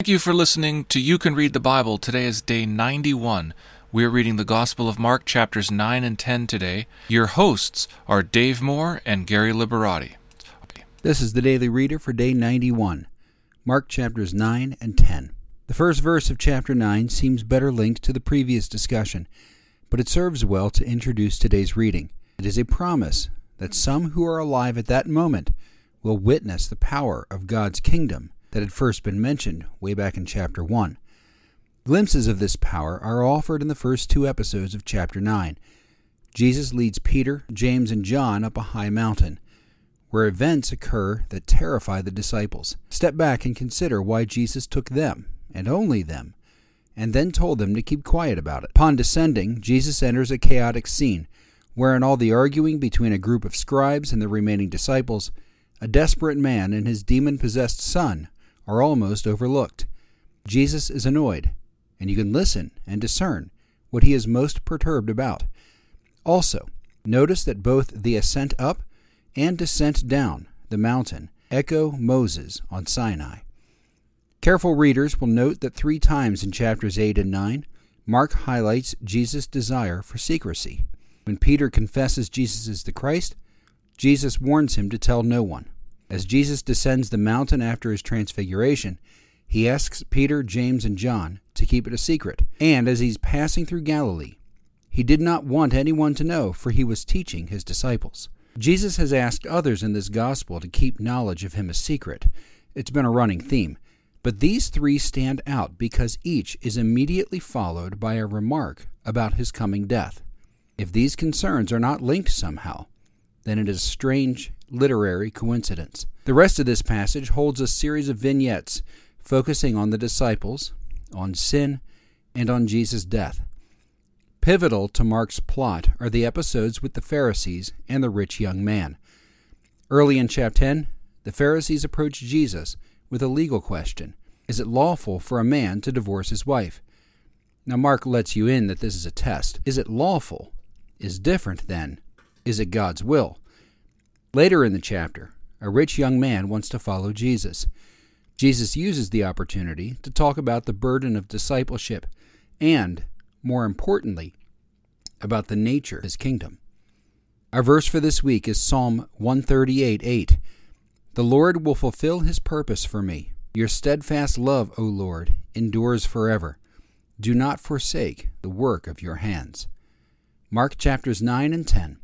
Thank you for listening to You Can Read the Bible. Today is day 91. We're reading the Gospel of Mark, chapters 9 and 10 today. Your hosts are Dave Moore and Gary Liberati. This is the Daily Reader for day 91, Mark chapters 9 and 10. The first verse of chapter 9 seems better linked to the previous discussion, but it serves well to introduce today's reading. It is a promise that some who are alive at that moment will witness the power of God's kingdom that had first been mentioned way back in chapter 1. Glimpses of this power are offered in the first two episodes of chapter 9. Jesus leads Peter, James, and John up a high mountain, where events occur that terrify the disciples. Step back and consider why Jesus took them, and only them, and then told them to keep quiet about it. Upon descending, Jesus enters a chaotic scene, wherein all the arguing between a group of scribes and the remaining disciples, a desperate man and his demon possessed son, are almost overlooked. Jesus is annoyed, and you can listen and discern what he is most perturbed about. Also, notice that both the ascent up and descent down the mountain echo Moses on Sinai. Careful readers will note that three times in chapters 8 and 9, Mark highlights Jesus' desire for secrecy. When Peter confesses Jesus is the Christ, Jesus warns him to tell no one. As Jesus descends the mountain after his transfiguration, he asks Peter, James, and John to keep it a secret. And as he's passing through Galilee, he did not want anyone to know, for he was teaching his disciples. Jesus has asked others in this gospel to keep knowledge of him a secret. It's been a running theme. But these three stand out because each is immediately followed by a remark about his coming death. If these concerns are not linked somehow, then it is strange literary coincidence. The rest of this passage holds a series of vignettes focusing on the disciples, on sin, and on Jesus' death. Pivotal to Mark's plot are the episodes with the Pharisees and the rich young man. Early in chapter 10, the Pharisees approach Jesus with a legal question Is it lawful for a man to divorce his wife? Now, Mark lets you in that this is a test. Is it lawful? Is different than, is it God's will? Later in the chapter, a rich young man wants to follow Jesus. Jesus uses the opportunity to talk about the burden of discipleship and, more importantly, about the nature of his kingdom. Our verse for this week is Psalm 138 8. The Lord will fulfill his purpose for me. Your steadfast love, O Lord, endures forever. Do not forsake the work of your hands. Mark chapters 9 and 10.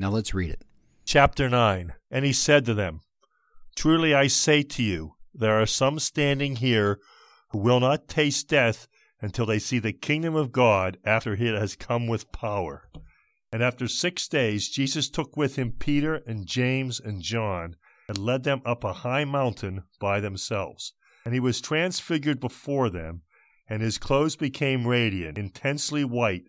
Now let's read it. Chapter 9 And he said to them, Truly I say to you, there are some standing here who will not taste death until they see the kingdom of God after it has come with power. And after six days, Jesus took with him Peter and James and John and led them up a high mountain by themselves. And he was transfigured before them, and his clothes became radiant, intensely white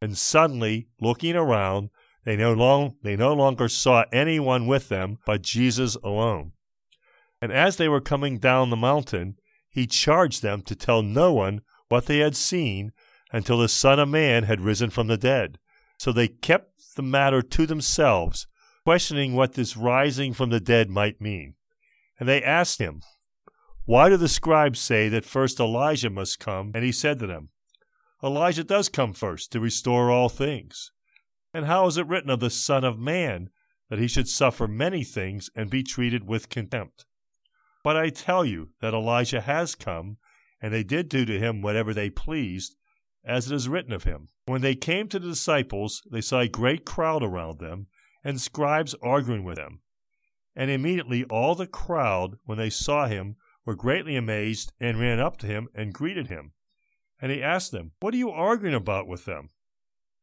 And suddenly, looking around, they no, long, they no longer saw anyone with them but Jesus alone. And as they were coming down the mountain, he charged them to tell no one what they had seen until the Son of Man had risen from the dead. So they kept the matter to themselves, questioning what this rising from the dead might mean. And they asked him, Why do the scribes say that first Elijah must come? And he said to them, Elijah does come first to restore all things. And how is it written of the Son of Man that he should suffer many things and be treated with contempt? But I tell you that Elijah has come, and they did do to him whatever they pleased, as it is written of him. When they came to the disciples, they saw a great crowd around them, and scribes arguing with them. And immediately all the crowd, when they saw him, were greatly amazed, and ran up to him and greeted him. And he asked them, What are you arguing about with them?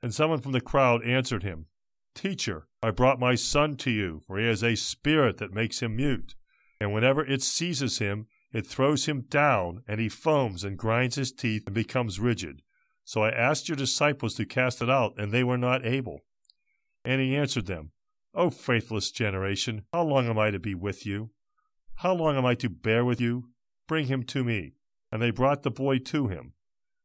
And someone from the crowd answered him, Teacher, I brought my son to you, for he has a spirit that makes him mute. And whenever it seizes him, it throws him down, and he foams and grinds his teeth and becomes rigid. So I asked your disciples to cast it out, and they were not able. And he answered them, O faithless generation, how long am I to be with you? How long am I to bear with you? Bring him to me. And they brought the boy to him.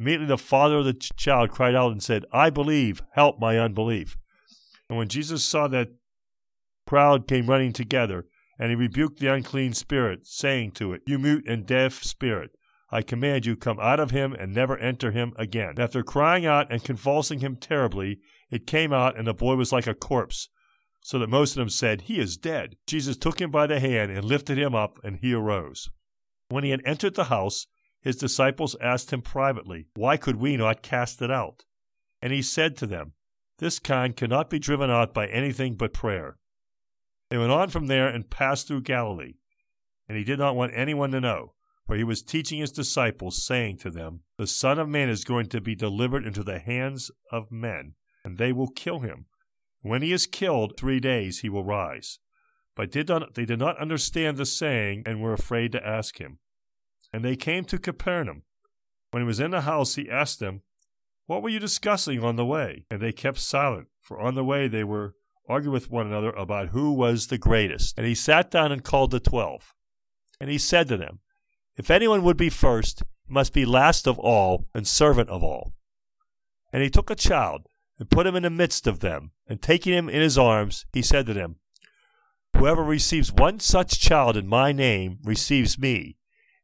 Immediately the father of the child cried out and said, I believe, help my unbelief. And when Jesus saw that crowd came running together, and he rebuked the unclean spirit, saying to it, You mute and deaf spirit, I command you, come out of him and never enter him again. And after crying out and convulsing him terribly, it came out, and the boy was like a corpse, so that most of them said, He is dead. Jesus took him by the hand and lifted him up, and he arose. When he had entered the house, his disciples asked him privately, Why could we not cast it out? And he said to them, This kind cannot be driven out by anything but prayer. They went on from there and passed through Galilee. And he did not want anyone to know, for he was teaching his disciples, saying to them, The Son of Man is going to be delivered into the hands of men, and they will kill him. When he is killed, three days he will rise. But did not, they did not understand the saying and were afraid to ask him. And they came to Capernaum. When he was in the house, he asked them, What were you discussing on the way? And they kept silent, for on the way they were arguing with one another about who was the greatest. And he sat down and called the twelve. And he said to them, If anyone would be first, he must be last of all and servant of all. And he took a child and put him in the midst of them, and taking him in his arms, he said to them, Whoever receives one such child in my name receives me,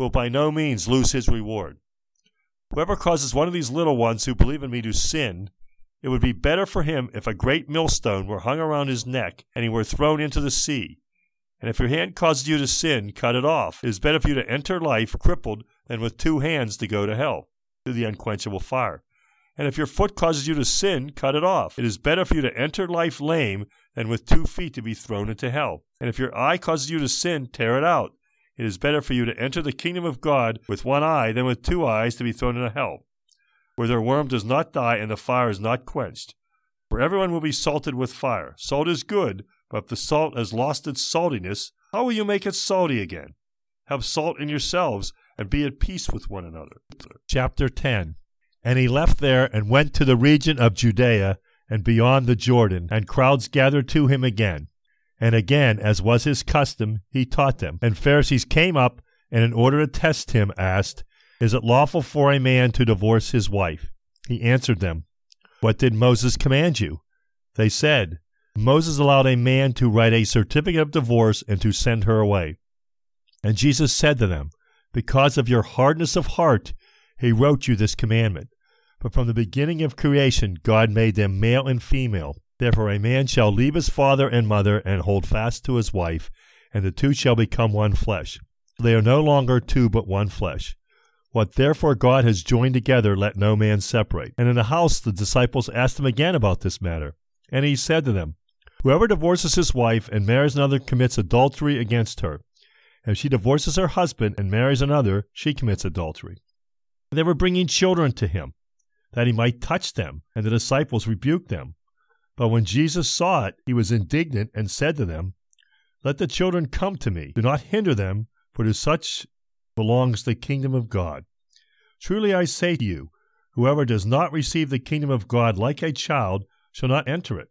will by no means lose his reward. Whoever causes one of these little ones who believe in me to sin, it would be better for him if a great millstone were hung around his neck and he were thrown into the sea. And if your hand causes you to sin, cut it off. It is better for you to enter life crippled than with two hands to go to hell, to the unquenchable fire. And if your foot causes you to sin, cut it off. It is better for you to enter life lame than with two feet to be thrown into hell. And if your eye causes you to sin, tear it out. It is better for you to enter the kingdom of God with one eye than with two eyes to be thrown into hell, where their worm does not die and the fire is not quenched. For everyone will be salted with fire. Salt is good, but if the salt has lost its saltiness, how will you make it salty again? Have salt in yourselves and be at peace with one another. Chapter 10 And he left there and went to the region of Judea and beyond the Jordan, and crowds gathered to him again. And again, as was his custom, he taught them. And Pharisees came up, and in order to test him, asked, Is it lawful for a man to divorce his wife? He answered them, What did Moses command you? They said, Moses allowed a man to write a certificate of divorce and to send her away. And Jesus said to them, Because of your hardness of heart, he wrote you this commandment. But from the beginning of creation, God made them male and female. Therefore, a man shall leave his father and mother and hold fast to his wife, and the two shall become one flesh. They are no longer two, but one flesh. What therefore God has joined together, let no man separate. And in the house, the disciples asked him again about this matter. And he said to them, Whoever divorces his wife and marries another commits adultery against her. And if she divorces her husband and marries another, she commits adultery. They were bringing children to him that he might touch them, and the disciples rebuked them. But when Jesus saw it, he was indignant and said to them, Let the children come to me. Do not hinder them, for to such belongs the kingdom of God. Truly I say to you, whoever does not receive the kingdom of God like a child shall not enter it.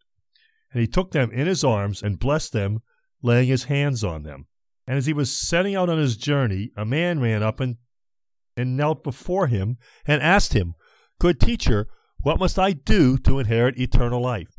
And he took them in his arms and blessed them, laying his hands on them. And as he was setting out on his journey, a man ran up and, and knelt before him and asked him, Good teacher, What must I do to inherit eternal life?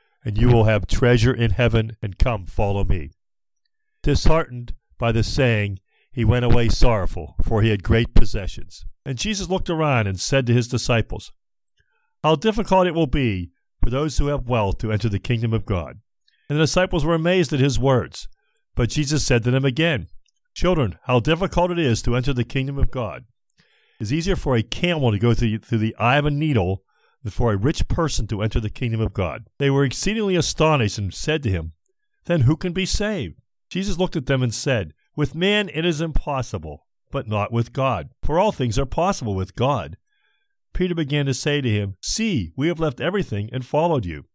and you will have treasure in heaven, and come follow me. Disheartened by the saying, he went away sorrowful, for he had great possessions. And Jesus looked around and said to his disciples, How difficult it will be for those who have wealth to enter the kingdom of God. And the disciples were amazed at his words. But Jesus said to them again, Children, how difficult it is to enter the kingdom of God. It is easier for a camel to go through, through the eye of a needle for a rich person to enter the kingdom of God. They were exceedingly astonished and said to him, Then who can be saved? Jesus looked at them and said, With man it is impossible, but not with God, for all things are possible with God. Peter began to say to him, See, we have left everything and followed you.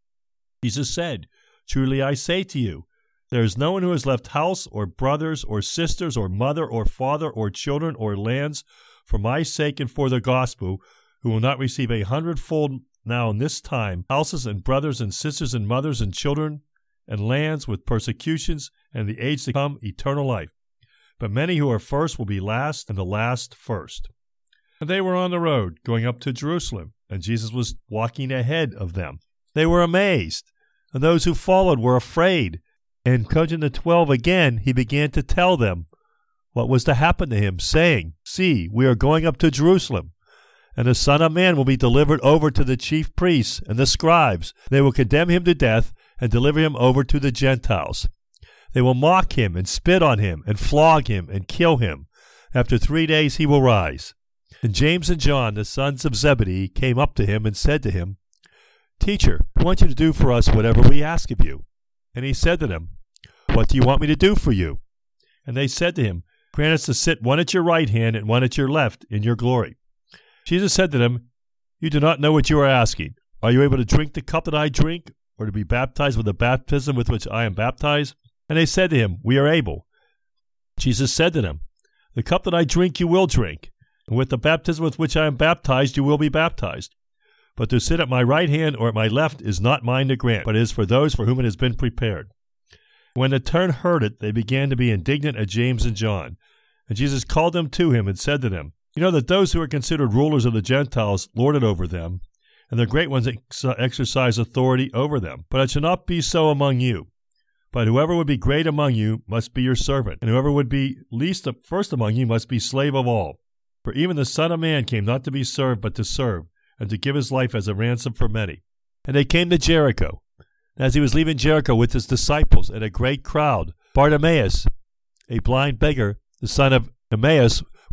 Jesus said, Truly I say to you, there is no one who has left house, or brothers, or sisters, or mother, or father, or children, or lands, for my sake and for the gospel, who will not receive a hundredfold now in this time houses and brothers and sisters and mothers and children and lands with persecutions and the age to come eternal life. But many who are first will be last, and the last first. And they were on the road going up to Jerusalem, and Jesus was walking ahead of them. They were amazed, and those who followed were afraid. And coaching the twelve again, he began to tell them what was to happen to him, saying, See, we are going up to Jerusalem, and the Son of Man will be delivered over to the chief priests and the scribes. They will condemn him to death and deliver him over to the Gentiles. They will mock him and spit on him and flog him and kill him. After three days he will rise. And James and John, the sons of Zebedee, came up to him and said to him, Teacher, we want you to do for us whatever we ask of you. And he said to them, What do you want me to do for you? And they said to him, Grant us to sit one at your right hand and one at your left in your glory. Jesus said to them, You do not know what you are asking. Are you able to drink the cup that I drink, or to be baptized with the baptism with which I am baptized? And they said to him, We are able. Jesus said to them, The cup that I drink you will drink, and with the baptism with which I am baptized you will be baptized. But to sit at my right hand or at my left is not mine to grant, but is for those for whom it has been prepared. When the turn heard it, they began to be indignant at James and John. And Jesus called them to him and said to them, You know that those who are considered rulers of the Gentiles lord it over them, and the great ones ex- uh, exercise authority over them. But it shall not be so among you. But whoever would be great among you must be your servant, and whoever would be least of, first among you must be slave of all. For even the Son of Man came not to be served, but to serve, and to give his life as a ransom for many. And they came to Jericho. As he was leaving Jericho with his disciples and a great crowd, Bartimaeus, a blind beggar, the son of Timaeus,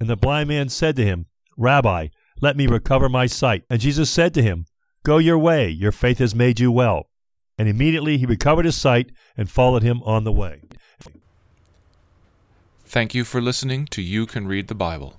And the blind man said to him, Rabbi, let me recover my sight. And Jesus said to him, Go your way, your faith has made you well. And immediately he recovered his sight and followed him on the way. Thank you for listening to You Can Read the Bible.